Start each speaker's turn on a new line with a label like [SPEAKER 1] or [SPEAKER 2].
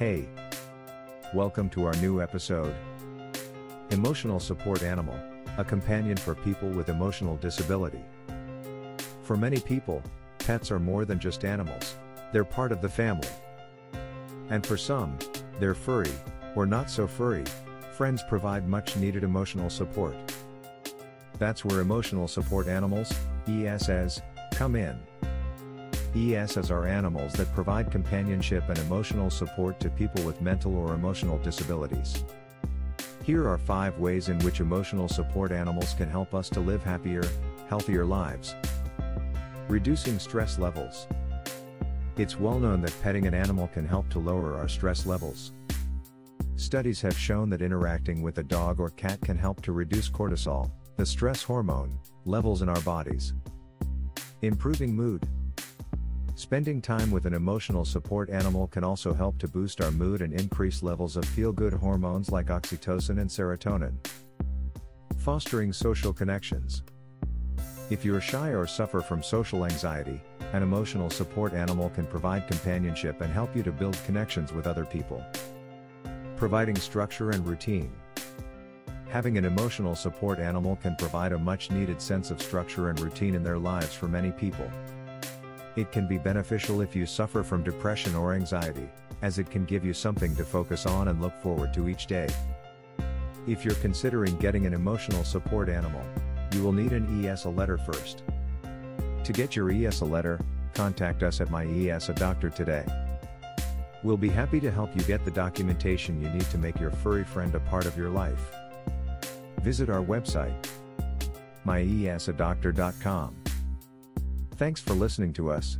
[SPEAKER 1] Hey! Welcome to our new episode. Emotional Support Animal, a companion for people with emotional disability. For many people, pets are more than just animals, they're part of the family. And for some, they're furry, or not so furry, friends provide much needed emotional support. That's where emotional support animals, ESAs, come in. ESAs are animals that provide companionship and emotional support to people with mental or emotional disabilities. Here are 5 ways in which emotional support animals can help us to live happier, healthier lives. Reducing stress levels. It's well known that petting an animal can help to lower our stress levels. Studies have shown that interacting with a dog or cat can help to reduce cortisol, the stress hormone, levels in our bodies. Improving mood. Spending time with an emotional support animal can also help to boost our mood and increase levels of feel good hormones like oxytocin and serotonin. Fostering social connections. If you're shy or suffer from social anxiety, an emotional support animal can provide companionship and help you to build connections with other people. Providing structure and routine. Having an emotional support animal can provide a much needed sense of structure and routine in their lives for many people. It can be beneficial if you suffer from depression or anxiety, as it can give you something to focus on and look forward to each day. If you're considering getting an emotional support animal, you will need an ESA letter first. To get your ESA letter, contact us at My ESA Doctor today. We'll be happy to help you get the documentation you need to make your furry friend a part of your life. Visit our website, myesadoctor.com. Thanks for listening to us.